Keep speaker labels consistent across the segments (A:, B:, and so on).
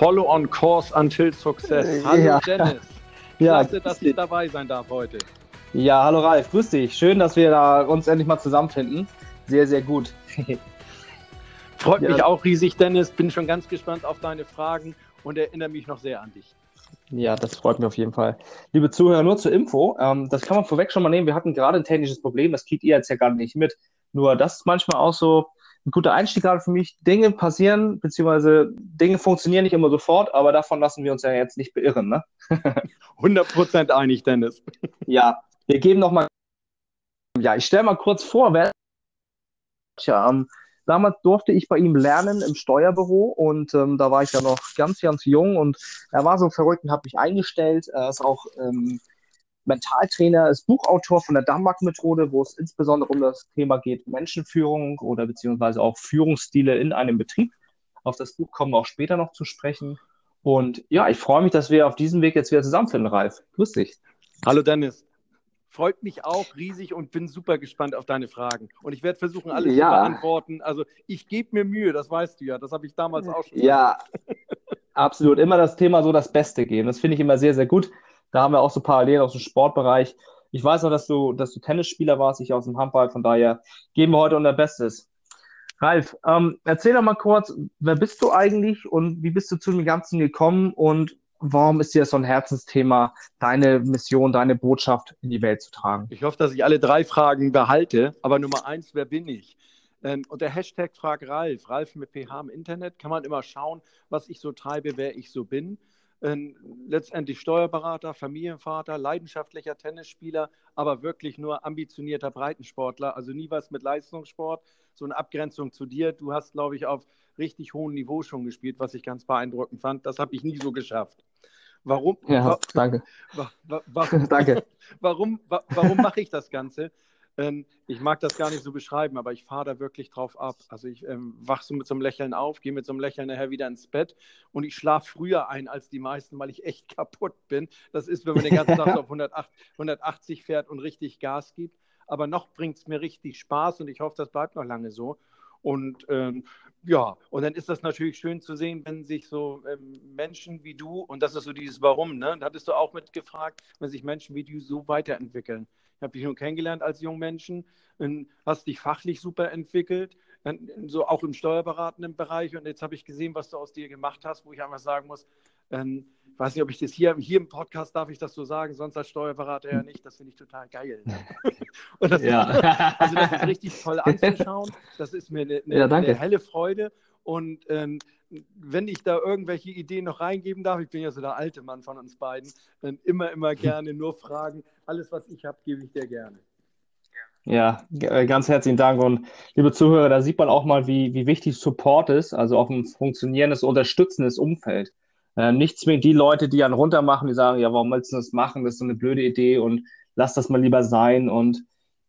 A: Follow on course until success. Hallo ja. Dennis. Klasse, ja, dass ich dabei sein darf heute.
B: Ja, hallo Ralf, grüß dich. Schön, dass wir da uns endlich mal zusammenfinden. Sehr, sehr gut.
A: Freut ja. mich auch riesig, Dennis. Bin schon ganz gespannt auf deine Fragen und erinnere mich noch sehr an dich.
B: Ja, das freut mich auf jeden Fall. Liebe Zuhörer, nur zur Info, ähm, das kann man vorweg schon mal nehmen. Wir hatten gerade ein technisches Problem, das kriegt ihr jetzt ja gar nicht mit. Nur das ist manchmal auch so ein guter Einstieg gerade für mich. Dinge passieren, beziehungsweise Dinge funktionieren nicht immer sofort, aber davon lassen wir uns ja jetzt nicht beirren. Ne?
A: 100% einig, Dennis.
B: Ja, wir geben noch mal. Ja, ich stelle mal kurz vor, wer. Tja, ähm, Damals durfte ich bei ihm lernen im Steuerbüro und ähm, da war ich ja noch ganz, ganz jung und er war so verrückt und hat mich eingestellt. Er ist auch ähm, Mentaltrainer, ist Buchautor von der Dammbach-Methode, wo es insbesondere um das Thema geht Menschenführung oder beziehungsweise auch Führungsstile in einem Betrieb. Auf das Buch kommen wir auch später noch zu sprechen. Und ja, ich freue mich, dass wir auf diesem Weg jetzt wieder zusammenfinden, Ralf. Grüß dich.
A: Hallo Dennis. Freut mich auch riesig und bin super gespannt auf deine Fragen. Und ich werde versuchen, alles ja. zu beantworten. Also ich gebe mir Mühe, das weißt du ja. Das habe ich damals auch schon.
B: Ja, absolut. Immer das Thema so das Beste geben. Das finde ich immer sehr, sehr gut. Da haben wir auch so Parallelen aus dem Sportbereich. Ich weiß auch, dass du, dass du Tennisspieler warst, ich aus dem Handball. Von daher geben wir heute unser Bestes. Ralf, ähm, erzähl doch mal kurz, wer bist du eigentlich und wie bist du zu dem Ganzen gekommen und warum ist dir so ein Herzensthema, deine Mission, deine Botschaft in die Welt zu tragen?
A: Ich hoffe, dass ich alle drei Fragen behalte. Aber Nummer eins, wer bin ich? Ähm, und der Hashtag Frag Ralf, Ralf mit PH im Internet, kann man immer schauen, was ich so treibe, wer ich so bin. Letztendlich Steuerberater, Familienvater, leidenschaftlicher Tennisspieler, aber wirklich nur ambitionierter Breitensportler, also nie was mit Leistungssport. So eine Abgrenzung zu dir. Du hast, glaube ich, auf richtig hohem Niveau schon gespielt, was ich ganz beeindruckend fand. Das habe ich nie so geschafft. Warum?
B: Ja, danke.
A: Wa wa warum, danke. Warum, wa warum mache ich das Ganze? Ähm, ich mag das gar nicht so beschreiben, aber ich fahre da wirklich drauf ab. Also ich ähm, wach so mit so einem Lächeln auf, gehe mit so einem Lächeln nachher wieder ins Bett und ich schlafe früher ein als die meisten, weil ich echt kaputt bin. Das ist, wenn man den ganzen Tag auf 108, 180 fährt und richtig Gas gibt. Aber noch bringt es mir richtig Spaß und ich hoffe, das bleibt noch lange so. Und ähm, ja, und dann ist das natürlich schön zu sehen, wenn sich so ähm, Menschen wie du, und das ist so dieses Warum, ne? Da hattest du auch mitgefragt, wenn sich Menschen wie du so weiterentwickeln. Ich habe dich nur kennengelernt als Jungmenschen, hast dich fachlich super entwickelt, so auch im steuerberatenden Bereich. Und jetzt habe ich gesehen, was du aus dir gemacht hast, wo ich einfach sagen muss, ähm, ich weiß nicht, ob ich das hier, hier im Podcast darf ich das so sagen, sonst als Steuerberater ja nicht. Das finde ich total geil. Und das ja. ist, also das ist richtig toll anzuschauen. Das ist mir eine, eine, ja, eine helle Freude. Und ähm, wenn ich da irgendwelche Ideen noch reingeben darf, ich bin ja so der alte Mann von uns beiden, dann immer, immer gerne nur fragen. Alles, was ich habe, gebe ich dir gerne.
B: Ja, äh, ganz herzlichen Dank. Und liebe Zuhörer, da sieht man auch mal, wie, wie wichtig Support ist, also auch ein funktionierendes, unterstützendes Umfeld. Äh, nicht zwingend die Leute, die einen runtermachen, die sagen, ja, warum willst du das machen? Das ist so eine blöde Idee und lass das mal lieber sein. Und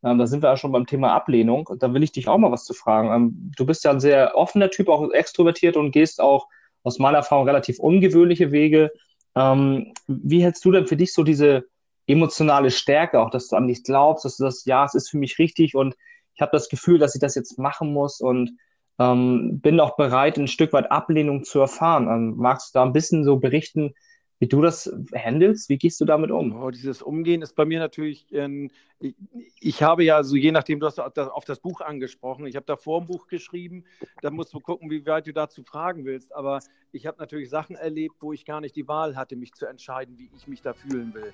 B: ähm, da sind wir auch schon beim Thema Ablehnung. Und da will ich dich auch mal was zu fragen. Ähm, du bist ja ein sehr offener Typ, auch extrovertiert und gehst auch aus meiner Erfahrung relativ ungewöhnliche Wege. Ähm, wie hältst du denn für dich so diese emotionale Stärke, auch dass du an dich glaubst, dass du das, ja, es ist für mich richtig und ich habe das Gefühl, dass ich das jetzt machen muss und ähm, bin auch bereit, ein Stück weit Ablehnung zu erfahren. Ähm, magst du da ein bisschen so berichten, wie du das handelst? Wie gehst du damit um?
A: Oh, dieses Umgehen ist bei mir natürlich, ähm, ich, ich, habe ja so, je nachdem, du hast auf das Buch angesprochen, ich habe da vor ein Buch geschrieben, da musst du gucken, wie weit du dazu fragen willst. Aber ich habe natürlich Sachen erlebt, wo ich gar nicht die Wahl hatte, mich zu entscheiden, wie ich mich da fühlen will.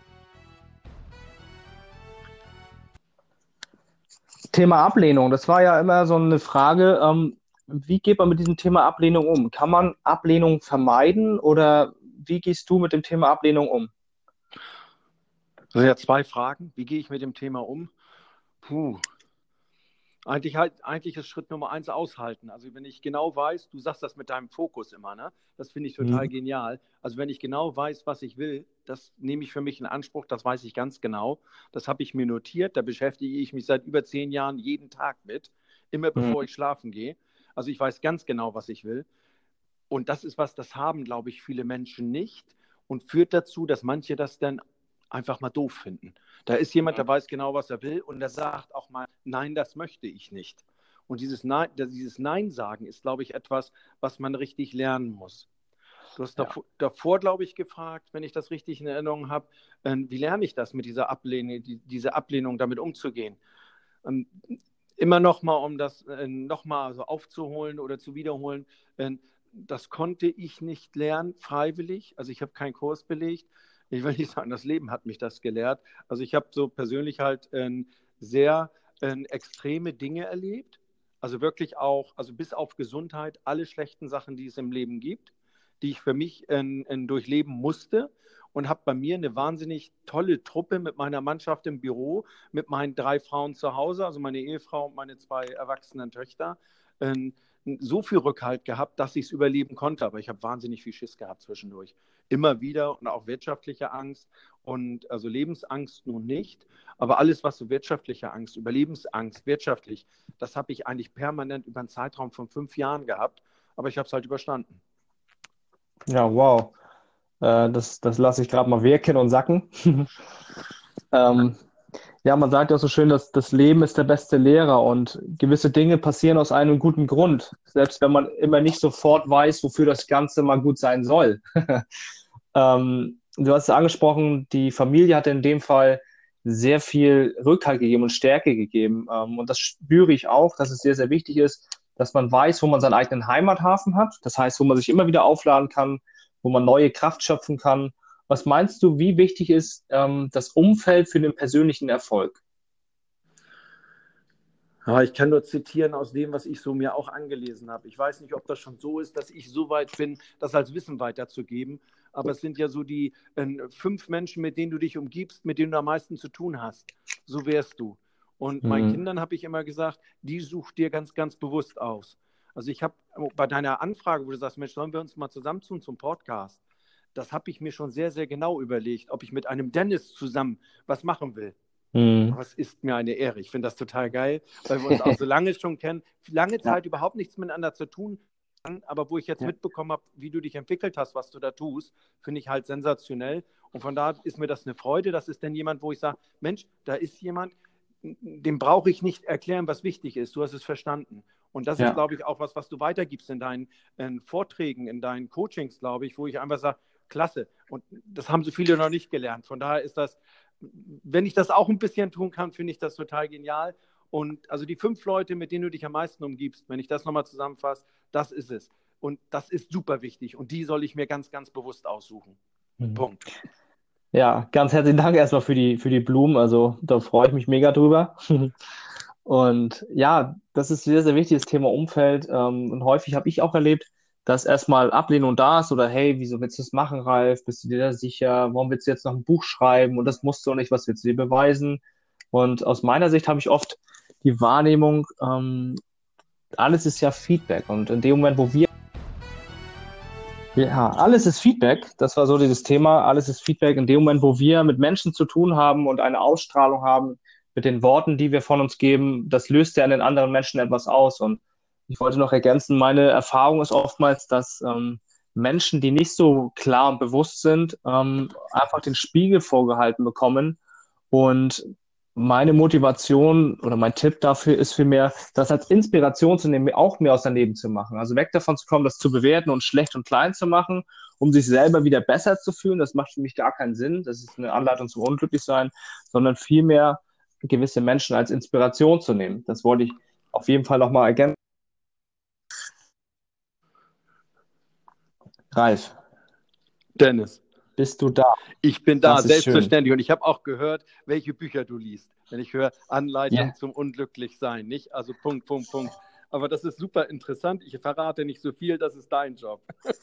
B: Thema Ablehnung, das war ja immer so eine Frage. Ähm, wie geht man mit diesem Thema Ablehnung um? Kann man Ablehnung vermeiden oder wie gehst du mit dem Thema Ablehnung um?
A: Das sind ja zwei Fragen. Wie gehe ich mit dem Thema um? Puh. Eigentlich, halt, eigentlich ist Schritt Nummer eins aushalten. Also wenn ich genau weiß, du sagst das mit deinem Fokus immer, ne? Das finde ich total mhm. genial. Also wenn ich genau weiß, was ich will, das nehme ich für mich in Anspruch, das weiß ich ganz genau. Das habe ich mir notiert, da beschäftige ich mich seit über zehn Jahren jeden Tag mit, immer bevor mhm. ich schlafen gehe. Also ich weiß ganz genau, was ich will. Und das ist was, das haben, glaube ich, viele Menschen nicht und führt dazu, dass manche das dann einfach mal doof finden. Da ist jemand, der weiß genau, was er will und der sagt auch mal, nein, das möchte ich nicht. Und dieses Nein, dieses Nein sagen ist, glaube ich, etwas, was man richtig lernen muss. Du hast ja. davor, davor glaube ich, gefragt, wenn ich das richtig in Erinnerung habe, äh, wie lerne ich das mit dieser Ablehnung, die, diese Ablehnung damit umzugehen? Und immer noch mal, um das äh, noch mal so aufzuholen oder zu wiederholen, äh, das konnte ich nicht lernen, freiwillig. Also ich habe keinen Kurs belegt. Ich will nicht sagen, das Leben hat mich das gelehrt. Also ich habe so persönlich halt äh, sehr äh, extreme Dinge erlebt. Also wirklich auch, also bis auf Gesundheit, alle schlechten Sachen, die es im Leben gibt, die ich für mich äh, durchleben musste und habe bei mir eine wahnsinnig tolle Truppe mit meiner Mannschaft im Büro, mit meinen drei Frauen zu Hause, also meine Ehefrau und meine zwei erwachsenen Töchter. So viel Rückhalt gehabt, dass ich es überleben konnte. Aber ich habe wahnsinnig viel Schiss gehabt zwischendurch. Immer wieder und auch wirtschaftliche Angst und also Lebensangst nun nicht. Aber alles, was so wirtschaftliche Angst, Überlebensangst, wirtschaftlich, das habe ich eigentlich permanent über einen Zeitraum von fünf Jahren gehabt. Aber ich habe es halt überstanden.
B: Ja, wow. Äh, das das lasse ich gerade mal wirken und sacken. ähm, ja, man sagt ja so schön, dass das Leben ist der beste Lehrer und gewisse Dinge passieren aus einem guten Grund, selbst wenn man immer nicht sofort weiß, wofür das Ganze mal gut sein soll. ähm, du hast es angesprochen, die Familie hat in dem Fall sehr viel Rückhalt gegeben und Stärke gegeben. Ähm, und das spüre ich auch, dass es sehr, sehr wichtig ist, dass man weiß, wo man seinen eigenen Heimathafen hat. Das heißt, wo man sich immer wieder aufladen kann, wo man neue Kraft schöpfen kann. Was meinst du, wie wichtig ist ähm, das Umfeld für den persönlichen Erfolg?
A: Ja, ich kann nur zitieren aus dem, was ich so mir auch angelesen habe. Ich weiß nicht, ob das schon so ist, dass ich so weit bin, das als Wissen weiterzugeben. Aber es sind ja so die äh, fünf Menschen, mit denen du dich umgibst, mit denen du am meisten zu tun hast. So wärst du. Und mhm. meinen Kindern habe ich immer gesagt, die such dir ganz, ganz bewusst aus. Also ich habe bei deiner Anfrage, wo du sagst, Mensch, sollen wir uns mal zusammentun zum Podcast? Das habe ich mir schon sehr, sehr genau überlegt, ob ich mit einem Dennis zusammen was machen will. Mhm. Es ist mir eine Ehre. Ich finde das total geil, weil wir uns auch so lange schon kennen. Lange Zeit ja. überhaupt nichts miteinander zu tun aber wo ich jetzt ja. mitbekommen habe, wie du dich entwickelt hast, was du da tust, finde ich halt sensationell. Und von da ist mir das eine Freude. Das ist dann jemand, wo ich sage, Mensch, da ist jemand, dem brauche ich nicht erklären, was wichtig ist. Du hast es verstanden. Und das ja. ist, glaube ich, auch was, was du weitergibst in deinen in Vorträgen, in deinen Coachings, glaube ich, wo ich einfach sage, klasse. Und das haben so viele noch nicht gelernt. Von daher ist das, wenn ich das auch ein bisschen tun kann, finde ich das total genial. Und also die fünf Leute, mit denen du dich am meisten umgibst, wenn ich das nochmal zusammenfasse, das ist es. Und das ist super wichtig. Und die soll ich mir ganz, ganz bewusst aussuchen. Mhm. Punkt.
B: Ja, ganz herzlichen Dank erstmal für die, für die Blumen. Also da freue ich mich mega drüber. Und ja, das ist ein sehr, sehr wichtiges Thema Umfeld. Ähm, und häufig habe ich auch erlebt, dass erstmal Ablehnung da ist oder hey, wieso willst du das machen, Ralf? Bist du dir da sicher? Warum willst du jetzt noch ein Buch schreiben? Und das musst du nicht, was willst du dir beweisen? Und aus meiner Sicht habe ich oft die Wahrnehmung, ähm, alles ist ja Feedback. Und in dem Moment, wo wir ja, alles ist Feedback. Das war so dieses Thema. Alles ist Feedback. In dem Moment, wo wir mit Menschen zu tun haben und eine Ausstrahlung haben mit den Worten, die wir von uns geben, das löst ja in den anderen Menschen etwas aus. Und ich wollte noch ergänzen, meine Erfahrung ist oftmals, dass ähm, Menschen, die nicht so klar und bewusst sind, ähm, einfach den Spiegel vorgehalten bekommen und meine Motivation oder mein Tipp dafür ist vielmehr, das als Inspiration zu nehmen, auch mehr aus deinem Leben zu machen. Also weg davon zu kommen, das zu bewerten und schlecht und klein zu machen, um sich selber wieder besser zu fühlen. Das macht für mich gar keinen Sinn. Das ist eine Anleitung zum Unglücklichsein, sondern vielmehr gewisse Menschen als Inspiration zu nehmen. Das wollte ich auf jeden Fall nochmal ergänzen. Ralf.
A: Dennis.
B: Bist du da?
A: Ich bin da, selbstverständlich. Und ich habe auch gehört, welche Bücher du liest. Wenn ich höre, Anleitung yeah. zum Unglücklichsein, nicht? Also Punkt, Punkt, Punkt. Aber das ist super interessant. Ich verrate nicht so viel, das ist dein Job.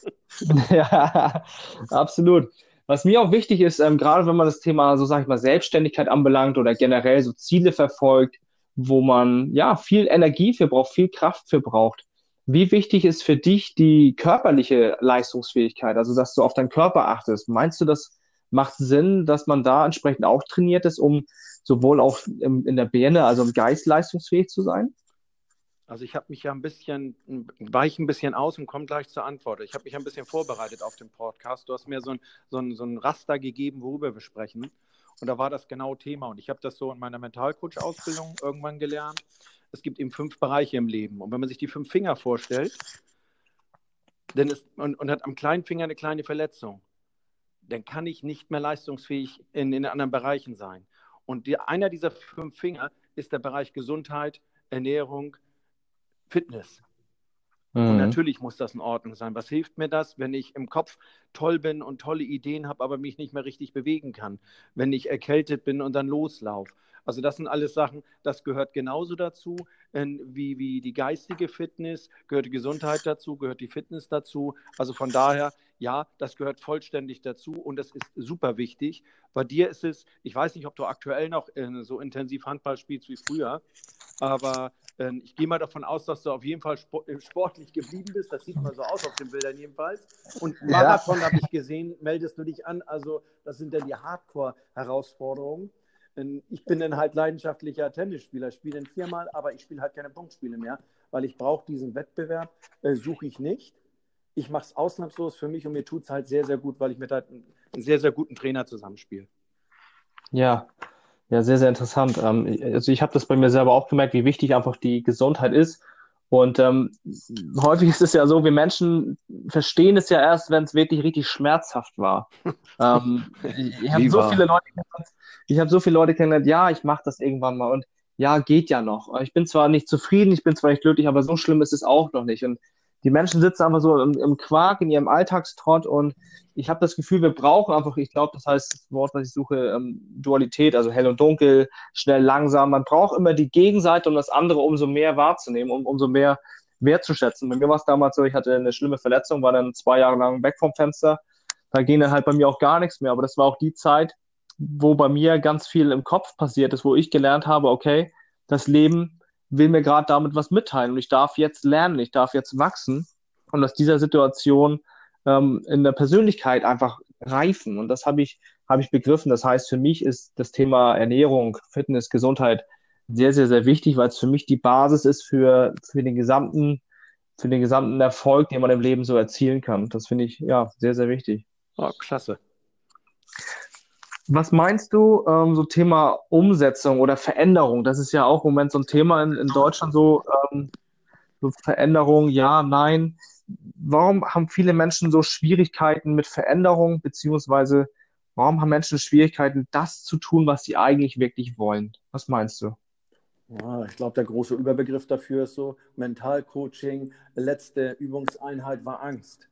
B: ja, absolut. Was mir auch wichtig ist, ähm, gerade wenn man das Thema, so sage ich mal, Selbstständigkeit anbelangt oder generell so Ziele verfolgt, wo man ja viel Energie für braucht, viel Kraft für braucht, wie wichtig ist für dich die körperliche Leistungsfähigkeit, also dass du auf deinen Körper achtest? Meinst du, das macht Sinn, dass man da entsprechend auch trainiert ist, um sowohl auch im, in der Birne, also im Geist leistungsfähig zu sein?
A: Also ich habe mich ja ein bisschen, weiche ein bisschen aus und komme gleich zur Antwort. Ich habe mich ein bisschen vorbereitet auf den Podcast. Du hast mir so ein, so ein, so ein Raster gegeben, worüber wir sprechen. Und da war das genau Thema. Und ich habe das so in meiner Mentalcoach-Ausbildung irgendwann gelernt es gibt eben fünf Bereiche im Leben. Und wenn man sich die fünf Finger vorstellt, denn es, und, und hat am kleinen Finger eine kleine Verletzung, dann kann ich nicht mehr leistungsfähig in, in anderen Bereichen sein. Und die, einer dieser fünf Finger ist der Bereich Gesundheit, Ernährung, Fitness. Mhm. Und natürlich muss das in Ordnung sein. Was hilft mir das, wenn ich im Kopf toll bin und tolle Ideen habe, aber mich nicht mehr richtig bewegen kann? Wenn ich erkältet bin und dann loslaufe? Also das sind alles Sachen, das gehört genauso dazu, wie, wie die geistige Fitness, gehört die Gesundheit dazu, gehört die Fitness dazu. Also von daher, ja, das gehört vollständig dazu und das ist super wichtig. Bei dir ist es, ich weiß nicht, ob du aktuell noch äh, so intensiv Handball spielst wie früher, aber ich gehe mal davon aus, dass du auf jeden Fall äh, sportlich geblieben bist. Das sieht mal so aus auf den Bildern jedenfalls. Und Marathon ja. habe ich gesehen, meldest du dich an. Also das sind dann die Hardcore-Herausforderungen. Ähm, ich bin dann halt leidenschaftlicher Tennisspieler, spiele dann viermal, aber ich spiele halt keine Punktspiele mehr, weil ich brauche diesen Wettbewerb, äh, suche ich nicht. Ich mache es ausnahmslos für mich und mir tut es halt sehr, sehr gut, weil ich mit halt einen, einen sehr, sehr guten Trainer zusammenspiele.
B: Ja, ja, sehr, sehr interessant. Ähm, also ich habe das bei mir selber auch gemerkt, wie wichtig einfach die Gesundheit ist. Und ähm, häufig ist es ja so, wir Menschen verstehen es ja erst, wenn es wirklich richtig schmerzhaft war. ähm, ich habe so viele Leute ich habe so viele Leute kennengelernt, ja, ich mache das irgendwann mal und ja, geht ja noch. Ich bin zwar nicht zufrieden, ich bin zwar nicht glücklich, aber so schlimm ist es auch noch nicht. Und die Menschen sitzen einfach so im, im Quark, in ihrem Alltagstrott und ich habe das Gefühl, wir brauchen einfach, ich glaube, das heißt das Wort, was ich suche, ähm, Dualität, also hell und dunkel, schnell, langsam. Man braucht immer die Gegenseite, um das andere umso mehr wahrzunehmen, um umso mehr wertzuschätzen. Bei mir war es damals so, ich hatte eine schlimme Verletzung, war dann zwei Jahre lang weg vom Fenster. Da ging dann halt bei mir auch gar nichts mehr. Aber das war auch die Zeit, wo bei mir ganz viel im Kopf passiert ist, wo ich gelernt habe, okay, das Leben will mir gerade damit was mitteilen und ich darf jetzt lernen, ich darf jetzt wachsen und aus dieser Situation ähm, in der Persönlichkeit einfach reifen. Und das habe ich, habe ich begriffen. Das heißt, für mich ist das Thema Ernährung, Fitness, Gesundheit sehr, sehr, sehr wichtig, weil es für mich die Basis ist für, für den gesamten, für den gesamten Erfolg, den man im Leben so erzielen kann. Das finde ich ja sehr, sehr wichtig.
A: Oh, klasse.
B: Was meinst du, ähm, so Thema Umsetzung oder Veränderung? Das ist ja auch im Moment so ein Thema in, in Deutschland, so, ähm, so Veränderung, ja, nein. Warum haben viele Menschen so Schwierigkeiten mit Veränderung, beziehungsweise warum haben Menschen Schwierigkeiten, das zu tun, was sie eigentlich wirklich wollen? Was meinst du?
A: Ja, ich glaube, der große Überbegriff dafür ist so Mentalcoaching. Letzte Übungseinheit war Angst.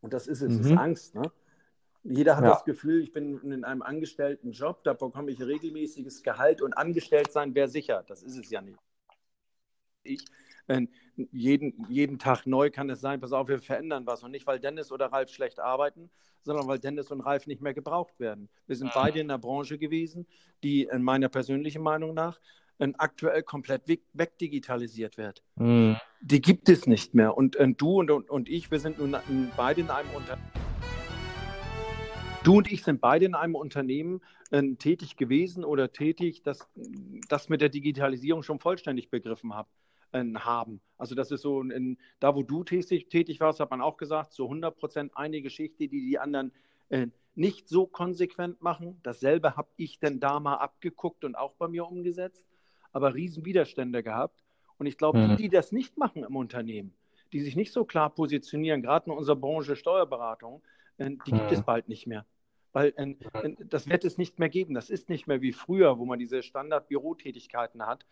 A: Und das ist es, mhm. ist Angst. Ne? Jeder hat ja. das Gefühl, ich bin in einem angestellten Job, da bekomme ich regelmäßiges Gehalt und angestellt sein wäre sicher. Das ist es ja nicht. Ich, jeden, jeden Tag neu kann es sein, pass auf, wir verändern was. Und nicht, weil Dennis oder Ralf schlecht arbeiten, sondern weil Dennis und Ralf nicht mehr gebraucht werden. Wir sind mhm. beide in einer Branche gewesen, die in meiner persönlichen Meinung nach aktuell komplett wegdigitalisiert wird. Mhm. Die gibt es nicht mehr. Und, und du und, und, und ich, wir sind nun beide in einem Unternehmen. Du und ich sind beide in einem Unternehmen äh, tätig gewesen oder tätig, das, das mit der Digitalisierung schon vollständig begriffen hab, äh, haben. Also das ist so, in, da wo du tätig, tätig warst, hat man auch gesagt, so 100 Prozent eine Geschichte, die die anderen äh, nicht so konsequent machen. Dasselbe habe ich denn da mal abgeguckt und auch bei mir umgesetzt, aber Riesenwiderstände gehabt. Und ich glaube, mhm. die, die das nicht machen im Unternehmen, die sich nicht so klar positionieren, gerade in unserer Branche Steuerberatung, äh, die gibt es mhm. bald nicht mehr. Weil äh, äh, das wird es nicht mehr geben. Das ist nicht mehr wie früher, wo man diese Standard-Bürotätigkeiten hat.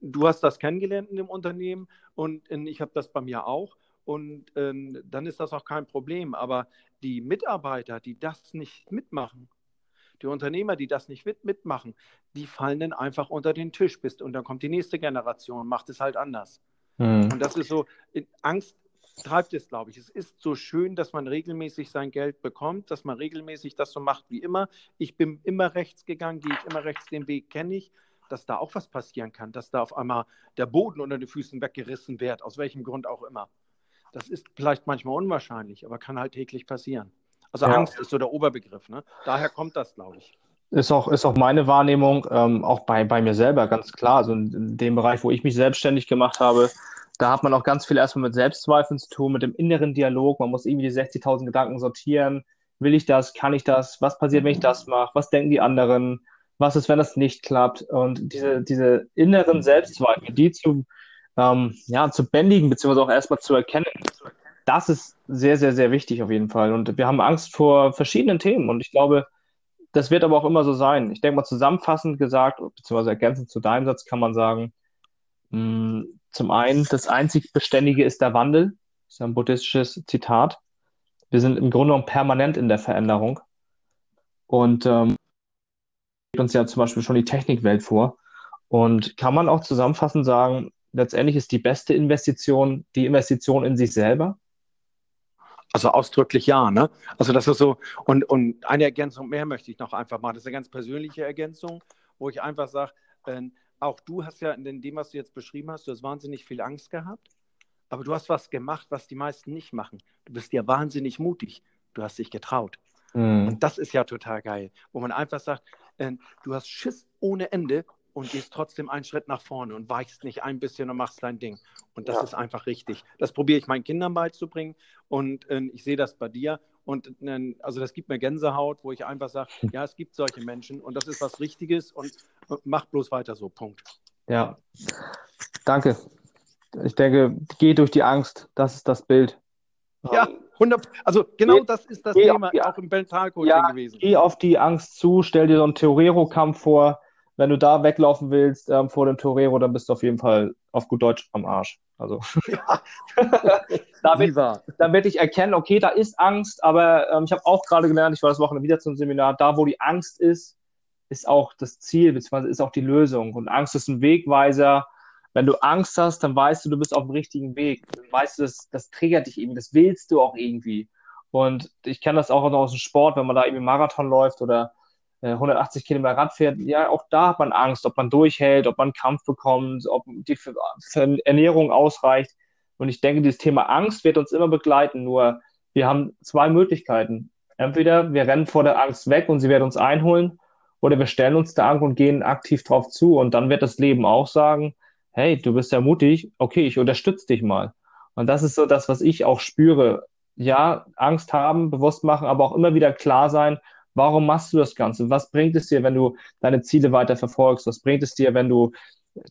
A: Du hast das kennengelernt in dem Unternehmen und ich habe das bei mir auch. Und dann ist das auch kein Problem. Aber die Mitarbeiter, die das nicht mitmachen, die Unternehmer, die das nicht mitmachen, die fallen dann einfach unter den Tisch. Bist, und dann kommt die nächste Generation und macht es halt anders. Mhm. Und das ist so, Angst treibt es, glaube ich. Es ist so schön, dass man regelmäßig sein Geld bekommt, dass man regelmäßig das so macht wie immer. Ich bin immer rechts gegangen, gehe ich immer rechts, den Weg kenne ich, dass da auch was passieren kann, dass da auf einmal der Boden unter den Füßen weggerissen wird, aus welchem Grund auch immer. Das ist vielleicht manchmal unwahrscheinlich, aber kann halt täglich passieren. Also ja. Angst ist so der Oberbegriff. Ne? Daher kommt das, glaube ich.
B: Ist auch, ist auch meine Wahrnehmung, ähm, auch bei, bei mir selber ganz klar. Also in, in dem Bereich, wo ich mich selbstständig gemacht habe, da hat man auch ganz viel erstmal mit Selbstzweifeln zu tun, mit dem inneren Dialog. Man muss irgendwie die 60.000 Gedanken sortieren. Will ich das? Kann ich das? Was passiert, wenn ich das mache? Was denken die anderen? Was ist, wenn das nicht klappt? Und diese, diese inneren Selbstzweifel, die zu, ähm, ja, zu bändigen, beziehungsweise auch erstmal zu erkennen, das ist sehr, sehr, sehr wichtig auf jeden Fall. Und wir haben Angst vor verschiedenen Themen. Und ich glaube, das wird aber auch immer so sein. Ich denke mal, zusammenfassend gesagt, beziehungsweise ergänzend zu deinem Satz kann man sagen, mh, hm, zum einen, das einzig Beständige ist der Wandel. Das ist ein buddhistisches Zitat. Wir sind im Grunde genommen permanent in der Veränderung. Und ähm, uns ja zum Beispiel schon die Technikwelt vor. Und kann man auch zusammenfassend sagen, letztendlich ist die beste Investition die Investition in sich selber?
A: Also ausdrücklich ja, ne? Also das ist so, und, und eine Ergänzung mehr möchte ich noch einfach machen. Das ist eine ganz persönliche Ergänzung, wo ich einfach sage, äh, auch du hast ja in dem, was du jetzt beschrieben hast, du hast wahnsinnig viel Angst gehabt, aber du hast was gemacht, was die meisten nicht machen. Du bist ja wahnsinnig mutig. Du hast dich getraut. Mhm. Und das ist ja total geil, wo man einfach sagt, äh, du hast Schiss ohne Ende und gehst trotzdem einen Schritt nach vorne und weichst nicht ein bisschen und machst dein Ding. Und das ja. ist einfach richtig. Das probiere ich meinen Kindern beizubringen und äh, ich sehe das bei dir. Und äh, also das gibt mir Gänsehaut, wo ich einfach sage, ja, es gibt solche Menschen und das ist was Richtiges und äh, mach bloß weiter so. Punkt.
B: Ja, danke. Ich denke, geh durch die Angst, das ist das Bild.
A: Ja, 100, also genau geh, das ist das Thema die, auch im Mentalcoaching ja, gewesen.
B: Geh auf die Angst zu, stell dir so einen Theorero-Kampf vor, wenn du da weglaufen willst ähm, vor dem Torero, dann bist du auf jeden Fall auf gut Deutsch am Arsch. Also ja. damit, damit ich erkennen, okay, da ist Angst, aber ähm, ich habe auch gerade gelernt, ich war das Wochenende wieder zum Seminar, da wo die Angst ist, ist auch das Ziel, beziehungsweise ist auch die Lösung. Und Angst ist ein Wegweiser. Wenn du Angst hast, dann weißt du, du bist auf dem richtigen Weg. Dann weißt du, das, das triggert dich eben, das willst du auch irgendwie. Und ich kenne das auch aus dem Sport, wenn man da irgendwie Marathon läuft oder 180 äh, Kilometer Rad fährt, ja, auch da hat man Angst, ob man durchhält, ob man Kampf bekommt, ob die Ernährung ausreicht. Und ich denke, dieses Thema Angst wird uns immer begleiten. Nur wir haben zwei Möglichkeiten. Entweder wir rennen vor der Angst weg und sie wird uns einholen, oder wir stellen uns der Angst und gehen aktiv drauf zu. Und dann wird das Leben auch sagen, hey, du bist ja mutig, okay, ich unterstütze dich mal. Und das ist so das, was ich auch spüre. Ja, Angst haben, bewusst machen, aber auch immer wieder klar sein, Warum machst du das Ganze? Was bringt es dir, wenn du deine Ziele weiter verfolgst? Was bringt es dir, wenn du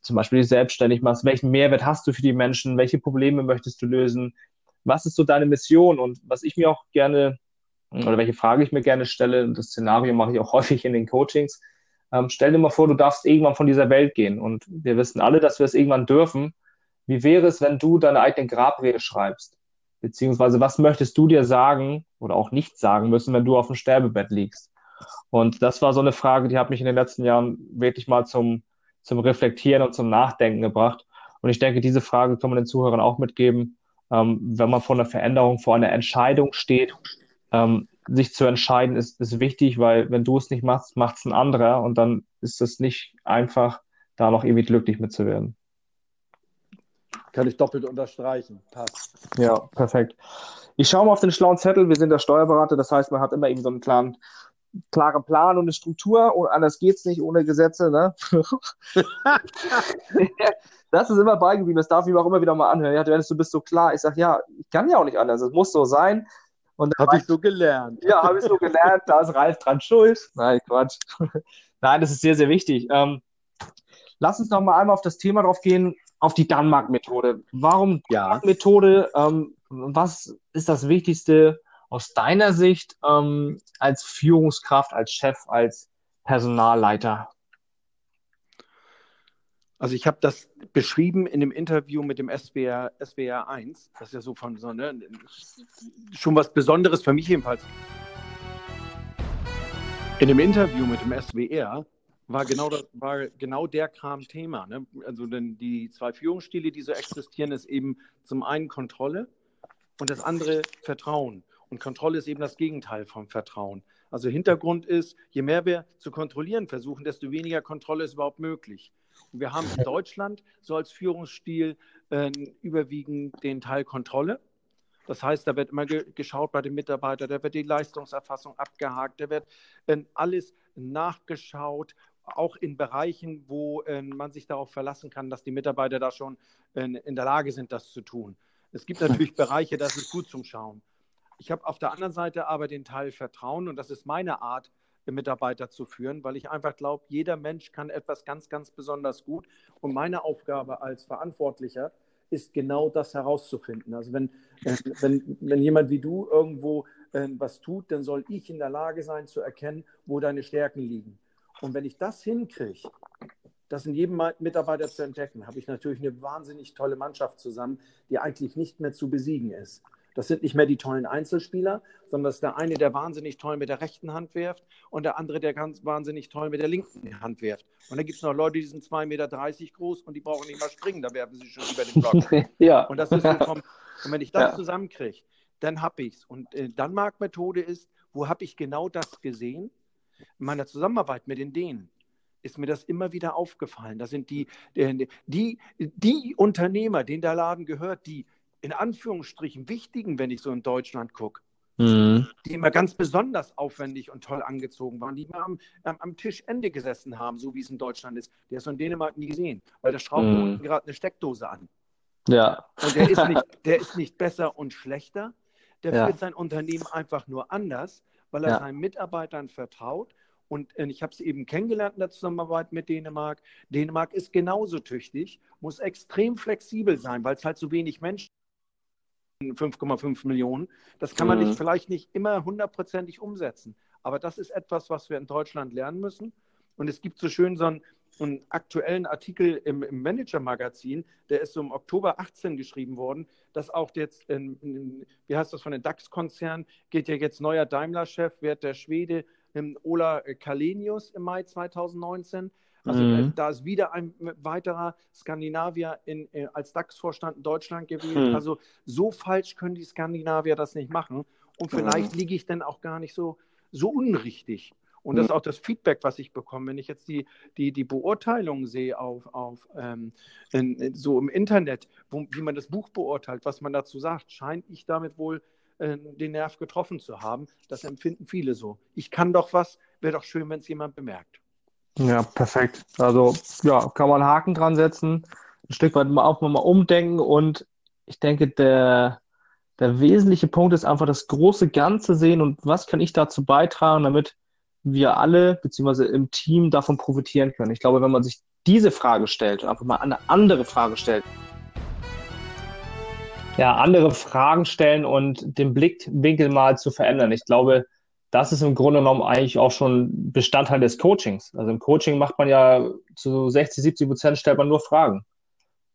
B: zum Beispiel dich selbstständig machst? Welchen Mehrwert hast du für die Menschen? Welche Probleme möchtest du lösen? Was ist so deine Mission? Und was ich mir auch gerne, oder welche Frage ich mir gerne stelle, und das Szenario mache ich auch häufig in den Coachings, ähm, stell dir mal vor, du darfst irgendwann von dieser Welt gehen. Und wir wissen alle, dass wir es irgendwann dürfen. Wie wäre es, wenn du deine eigene Grabrede schreibst? Beziehungsweise, was möchtest du dir sagen oder auch nicht sagen müssen, wenn du auf dem Sterbebett liegst? Und das war so eine Frage, die hat mich in den letzten Jahren wirklich mal zum, zum Reflektieren und zum Nachdenken gebracht. Und ich denke, diese Frage kann man den Zuhörern auch mitgeben, ähm, wenn man vor einer Veränderung, vor einer Entscheidung steht. Ähm, sich zu entscheiden ist, ist wichtig, weil wenn du es nicht machst, macht es ein anderer und dann ist es nicht einfach, da noch irgendwie glücklich mitzuwerden.
A: Kann ich doppelt unterstreichen. Passt.
B: Ja, perfekt. Ich schaue mal auf den schlauen Zettel. Wir sind der Steuerberater, das heißt, man hat immer eben so einen klaren, klaren Plan und eine Struktur. Und anders geht es nicht ohne Gesetze. Ne? das ist immer beigeblieben. Das darf ich mir auch immer wieder mal anhören. Ja, Dennis, du bist so klar. Ich sage, ja, ich kann ja auch nicht anders. Es muss so sein.
A: Habe ich so gelernt.
B: Ja, habe ich so gelernt. Da ist Ralf dran schuld. Nein, Quatsch. Nein, das ist sehr, sehr wichtig. Ähm, lass uns noch mal einmal auf das Thema drauf gehen, auf die Danmark-Methode. Warum ja. Danmark-Methode? Ähm, was ist das Wichtigste aus deiner Sicht ähm, als Führungskraft, als Chef, als Personalleiter?
A: Also ich habe das beschrieben in dem Interview mit dem SWR, SWR 1. Das ist ja so von so, ne, schon was Besonderes für mich jedenfalls. In dem Interview mit dem SWR war genau, das, war genau der Kram Thema. Ne? Also denn die zwei Führungsstile, die so existieren, ist eben zum einen Kontrolle und das andere Vertrauen. Und Kontrolle ist eben das Gegenteil vom Vertrauen. Also Hintergrund ist, je mehr wir zu kontrollieren versuchen, desto weniger Kontrolle ist überhaupt möglich. Wir haben in Deutschland so als Führungsstil äh, überwiegend den Teil Kontrolle. Das heißt, da wird immer ge geschaut bei den Mitarbeitern, da wird die Leistungserfassung abgehakt, da wird äh, alles nachgeschaut auch in Bereichen, wo äh, man sich darauf verlassen kann, dass die Mitarbeiter da schon äh, in der Lage sind, das zu tun. Es gibt natürlich Bereiche, das ist gut zum Schauen. Ich habe auf der anderen Seite aber den Teil Vertrauen und das ist meine Art, Mitarbeiter zu führen, weil ich einfach glaube, jeder Mensch kann etwas ganz, ganz besonders gut. Und meine Aufgabe als Verantwortlicher ist genau das herauszufinden. Also wenn, äh, wenn, wenn jemand wie du irgendwo äh, was tut, dann soll ich in der Lage sein zu erkennen, wo deine Stärken liegen. Und wenn ich das hinkriege, das in jedem Mitarbeiter zu entdecken, habe ich natürlich eine wahnsinnig tolle Mannschaft zusammen, die eigentlich nicht mehr zu besiegen ist. Das sind nicht mehr die tollen Einzelspieler, sondern das ist der eine, der wahnsinnig toll mit der rechten Hand wirft und der andere, der ganz wahnsinnig toll mit der linken Hand wirft. Und dann gibt es noch Leute, die sind 2,30 Meter groß und die brauchen nicht mal springen, da werfen sie schon über den Block. ja. Und, das ist vom, und wenn ich das ja. zusammenkriege, dann habe ich es. Und äh, dann Marktmethode ist, wo habe ich genau das gesehen? In meiner Zusammenarbeit mit den Dänen ist mir das immer wieder aufgefallen. Das sind die, die, die, die Unternehmer, denen der Laden gehört, die in Anführungsstrichen wichtigen, wenn ich so in Deutschland gucke, mhm. die immer ganz besonders aufwendig und toll angezogen waren, die immer am, am, am, Tischende gesessen haben, so wie es in Deutschland ist. Der ist in Dänemark nie gesehen, weil der schraubt mhm. unten gerade eine Steckdose an.
B: Ja.
A: Und der ist nicht, der ist nicht besser und schlechter, der ja. führt sein Unternehmen einfach nur anders, weil er ja. seinen Mitarbeitern vertraut und äh, ich habe es eben kennengelernt in der Zusammenarbeit mit Dänemark. Dänemark ist genauso tüchtig, muss extrem flexibel sein, weil es halt so wenig Menschen 5,5 Millionen. Das kann man mhm. nicht, vielleicht nicht immer hundertprozentig umsetzen. Aber das ist etwas, was wir in Deutschland lernen müssen. Und es gibt so schön so einen, einen aktuellen Artikel im, im Manager-Magazin, der ist so im Oktober 18 geschrieben worden, dass auch jetzt, in, in, wie heißt das von den DAX-Konzernen, geht ja jetzt neuer Daimler-Chef, wird der Schwede Ola Kalenius im Mai 2019. Also mhm. Äh, da ist wieder ein weiterer Skandinavier in, äh, als DAX-Vorstand in Deutschland gewählt. Mhm. Also so falsch können die Skandinavier das nicht machen. Und mhm. vielleicht mhm. liege ich dann auch gar nicht so, so unrichtig. Und das ist auch das Feedback, was ich bekomme, wenn ich jetzt die, die, die Beurteilung sehe auf, auf ähm, in, so im Internet, wo, wie man das Buch beurteilt, was man dazu sagt, scheint ich damit wohl äh, den Nerv getroffen zu haben. Das empfinden viele so. Ich kann doch was, wäre doch schön, wenn es jemand bemerkt.
B: Ja, perfekt. Also ja, kann man Haken dran setzen, ein Stück weit auch mal umdenken und ich denke, der, der wesentliche Punkt ist einfach das große Ganze sehen und was kann ich dazu beitragen, damit wir alle beziehungsweise im Team davon profitieren können. Ich glaube, wenn man sich diese Frage stellt einfach mal eine andere Frage stellt, ja, andere Fragen stellen und den Blickwinkel mal zu verändern. Ich glaube, das ist im Grunde genommen eigentlich auch schon Bestandteil des Coachings. Also im Coaching macht man ja zu 60, 70 Prozent stellt man nur Fragen,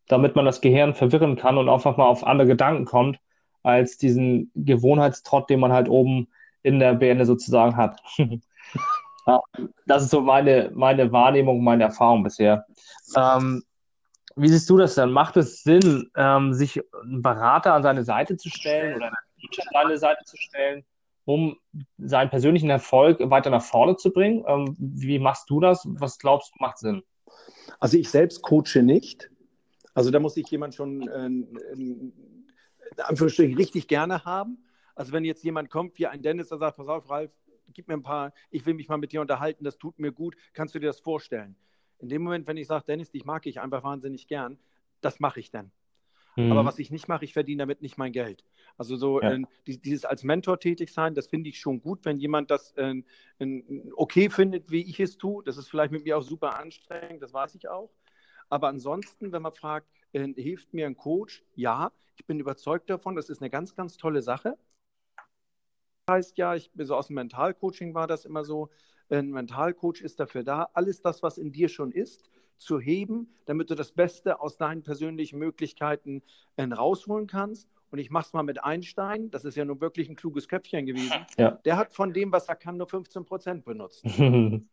B: damit man das Gehirn verwirren kann und einfach mal auf andere Gedanken kommt, als diesen Gewohnheitstrott, den man halt oben in der Beende sozusagen hat. das ist so meine, meine Wahrnehmung, meine Erfahrung bisher. Ähm, wie siehst du das denn? Macht es Sinn, ähm, sich einen Berater an seine Seite zu stellen oder einen Teacher an seine Seite zu stellen, um seinen persönlichen Erfolg weiter nach vorne zu bringen? Ähm, wie machst du das? Was glaubst du, macht Sinn?
A: Also ich selbst coache nicht. Also da muss sich jemand schon äh, in Anführungsstrichen richtig gerne haben. Also wenn jetzt jemand kommt, wie ein Dennis, der sagt, pass auf, Ralf, gib mir ein paar, ich will mich mal mit dir unterhalten, das tut mir gut, kannst du dir das vorstellen? In dem Moment, wenn ich sage, Dennis, dich mag ich einfach wahnsinnig gern, das mache ich dann. Mhm. Aber was ich nicht mache, ich verdiene damit nicht mein Geld. Also so ja. äh, dieses als Mentor tätig sein, das finde ich schon gut, wenn jemand das äh, okay findet, wie ich es tue. Das ist vielleicht mit mir auch super anstrengend, das weiß ich auch. Aber ansonsten, wenn man fragt, äh, hilft mir ein Coach? Ja, ich bin überzeugt davon, das ist eine ganz, ganz tolle Sache. Das heißt ja, ich bin so aus dem Mentalcoaching war das immer so, ein Mentalcoach ist dafür da, alles das, was in dir schon ist, zu heben, damit du das Beste aus deinen persönlichen Möglichkeiten äh, rausholen kannst. Und ich mache es mal mit Einstein, das ist ja nun wirklich ein kluges Köpfchen gewesen. Ja. Der hat von dem, was er kann, nur 15 Prozent benutzt.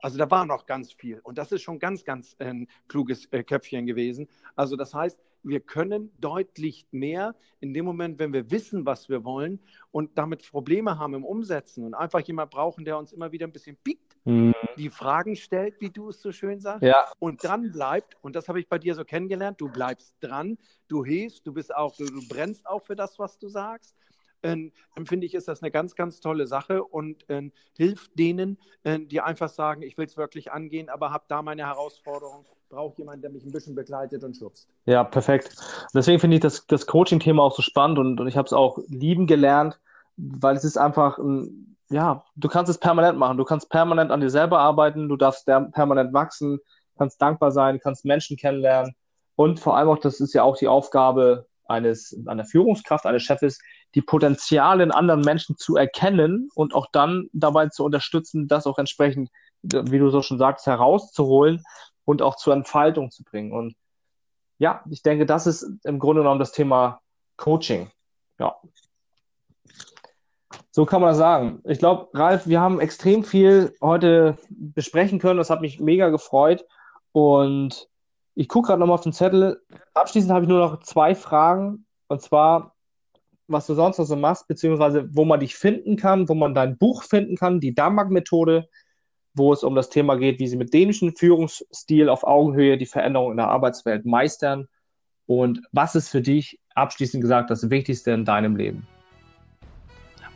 A: also da war noch ganz viel. Und das ist schon ganz, ganz äh, ein kluges äh, Köpfchen gewesen. Also das heißt, wir können deutlich mehr in dem Moment, wenn wir wissen, was wir wollen und damit Probleme haben im Umsetzen und einfach jemand brauchen, der uns immer wieder ein bisschen piekt, mhm. die Fragen stellt, wie du es so schön sagst, ja. und dran bleibt. Und das habe ich bei dir so kennengelernt. Du bleibst dran, du hilfst, du bist auch, du, du brennst auch für das, was du sagst. Ähm, finde ich, ist das eine ganz, ganz tolle Sache und äh, hilft denen, äh, die einfach sagen, ich will es wirklich angehen, aber habe da meine Herausforderung brauche jemanden, der mich ein bisschen begleitet und schubst.
B: Ja, perfekt. Deswegen finde ich das, das Coaching-Thema auch so spannend und, und ich habe es auch lieben gelernt, weil es ist einfach ein, ja, du kannst es permanent machen. Du kannst permanent an dir selber arbeiten, du darfst permanent wachsen, kannst dankbar sein, kannst Menschen kennenlernen Und vor allem auch, das ist ja auch die Aufgabe eines, einer Führungskraft, eines Chefs, die Potenziale in anderen Menschen zu erkennen und auch dann dabei zu unterstützen, das auch entsprechend, wie du so schon sagst, herauszuholen und auch zur Entfaltung zu bringen. Und ja, ich denke, das ist im Grunde genommen das Thema Coaching. Ja. So kann man sagen. Ich glaube, Ralf, wir haben extrem viel heute besprechen können. Das hat mich mega gefreut. Und ich gucke gerade nochmal auf den Zettel. Abschließend habe ich nur noch zwei Fragen. Und zwar, was du sonst noch so machst, beziehungsweise wo man dich finden kann, wo man dein Buch finden kann, die Damak-Methode, wo es um das Thema geht, wie sie mit dänischen Führungsstil auf Augenhöhe die Veränderung in der Arbeitswelt meistern. Und was ist für dich, abschließend gesagt, das Wichtigste in deinem Leben?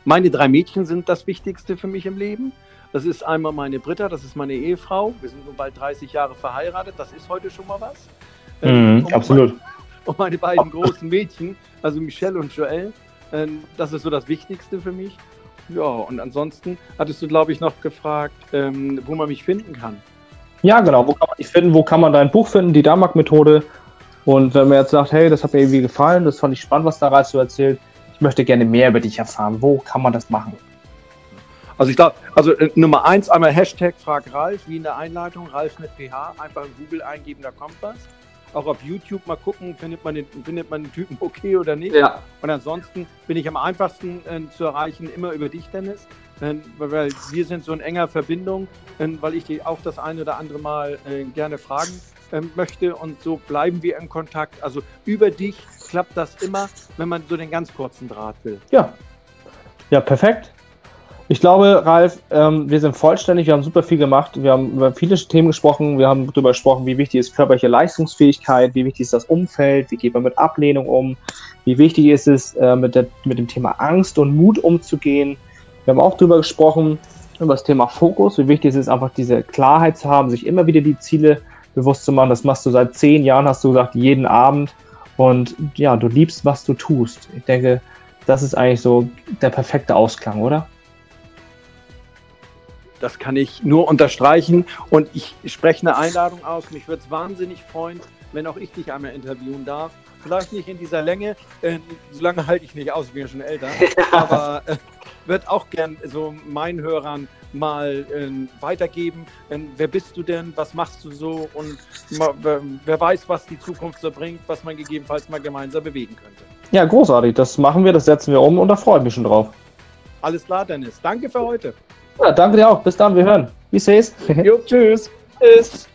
A: Meine drei Mädchen sind das Wichtigste für mich im Leben. Das ist einmal meine Britta, das ist meine Ehefrau. Wir sind nun bald 30 Jahre verheiratet, das ist heute schon mal was.
B: Mhm, und absolut.
A: Meine, und meine beiden großen Mädchen, also Michelle und Joelle, ähm, das ist so das Wichtigste für mich. Ja, und ansonsten hattest du, glaube ich, noch gefragt, ähm, wo man mich finden kann.
B: Ja, genau. Wo kann man dich finden? Wo kann man dein Buch finden? Die Damak-Methode. Und wenn man jetzt sagt, hey, das hat mir irgendwie gefallen, das fand ich spannend, was da Reis so erzählt, ich möchte gerne mehr über dich erfahren. Wo kann man das machen?
A: Also ich glaube, also äh, Nummer eins, einmal Hashtag Frag Ralf, wie in der Einleitung, Ralf mit PH, einfach in Google eingeben, da kommt was. Auch auf YouTube mal gucken, findet man den, findet man den Typen okay oder nicht.
B: Ja.
A: Und ansonsten bin ich am einfachsten äh, zu erreichen, immer über dich, Dennis. Äh, weil wir sind so in enger Verbindung, äh, weil ich dich auch das eine oder andere Mal äh, gerne fragen möchte und so bleiben wir in Kontakt. Also über dich klappt das immer, wenn man so den ganz kurzen Draht will.
B: Ja. Ja, perfekt. Ich glaube, Ralf, ähm, wir sind vollständig, wir haben super viel gemacht, wir haben über viele Themen gesprochen, wir haben darüber gesprochen, wie wichtig ist körperliche Leistungsfähigkeit, wie wichtig ist das Umfeld, wie geht man mit Ablehnung um, wie wichtig ist es, äh, mit, der, mit dem Thema Angst und Mut umzugehen. Wir haben auch darüber gesprochen, über das Thema Fokus, wie wichtig es ist, einfach diese Klarheit zu haben, sich immer wieder die Ziele bewusst zu machen. Das machst du seit zehn Jahren, hast du gesagt, jeden Abend. Und ja, du liebst, was du tust. Ich denke, das ist eigentlich so der perfekte Ausklang, oder?
A: Das kann ich nur unterstreichen. Und ich spreche eine Einladung aus. Mich würde es wahnsinnig freuen, wenn auch ich dich einmal interviewen darf. Vielleicht nicht in dieser Länge, äh, so lange halte ich nicht aus, ich bin ja schon älter. Aber äh, wird auch gern so meinen Hörern mal äh, weitergeben. Äh, wer bist du denn? Was machst du so? Und wer, wer weiß, was die Zukunft so bringt, was man gegebenenfalls mal gemeinsam bewegen könnte.
B: Ja, großartig. Das machen wir, das setzen wir um und da freue ich mich schon drauf.
A: Alles klar, Dennis. Danke für heute.
B: Ja, danke dir auch. Bis dann, wir hören. Wie seh's?
A: jo, tschüss. Tschüss.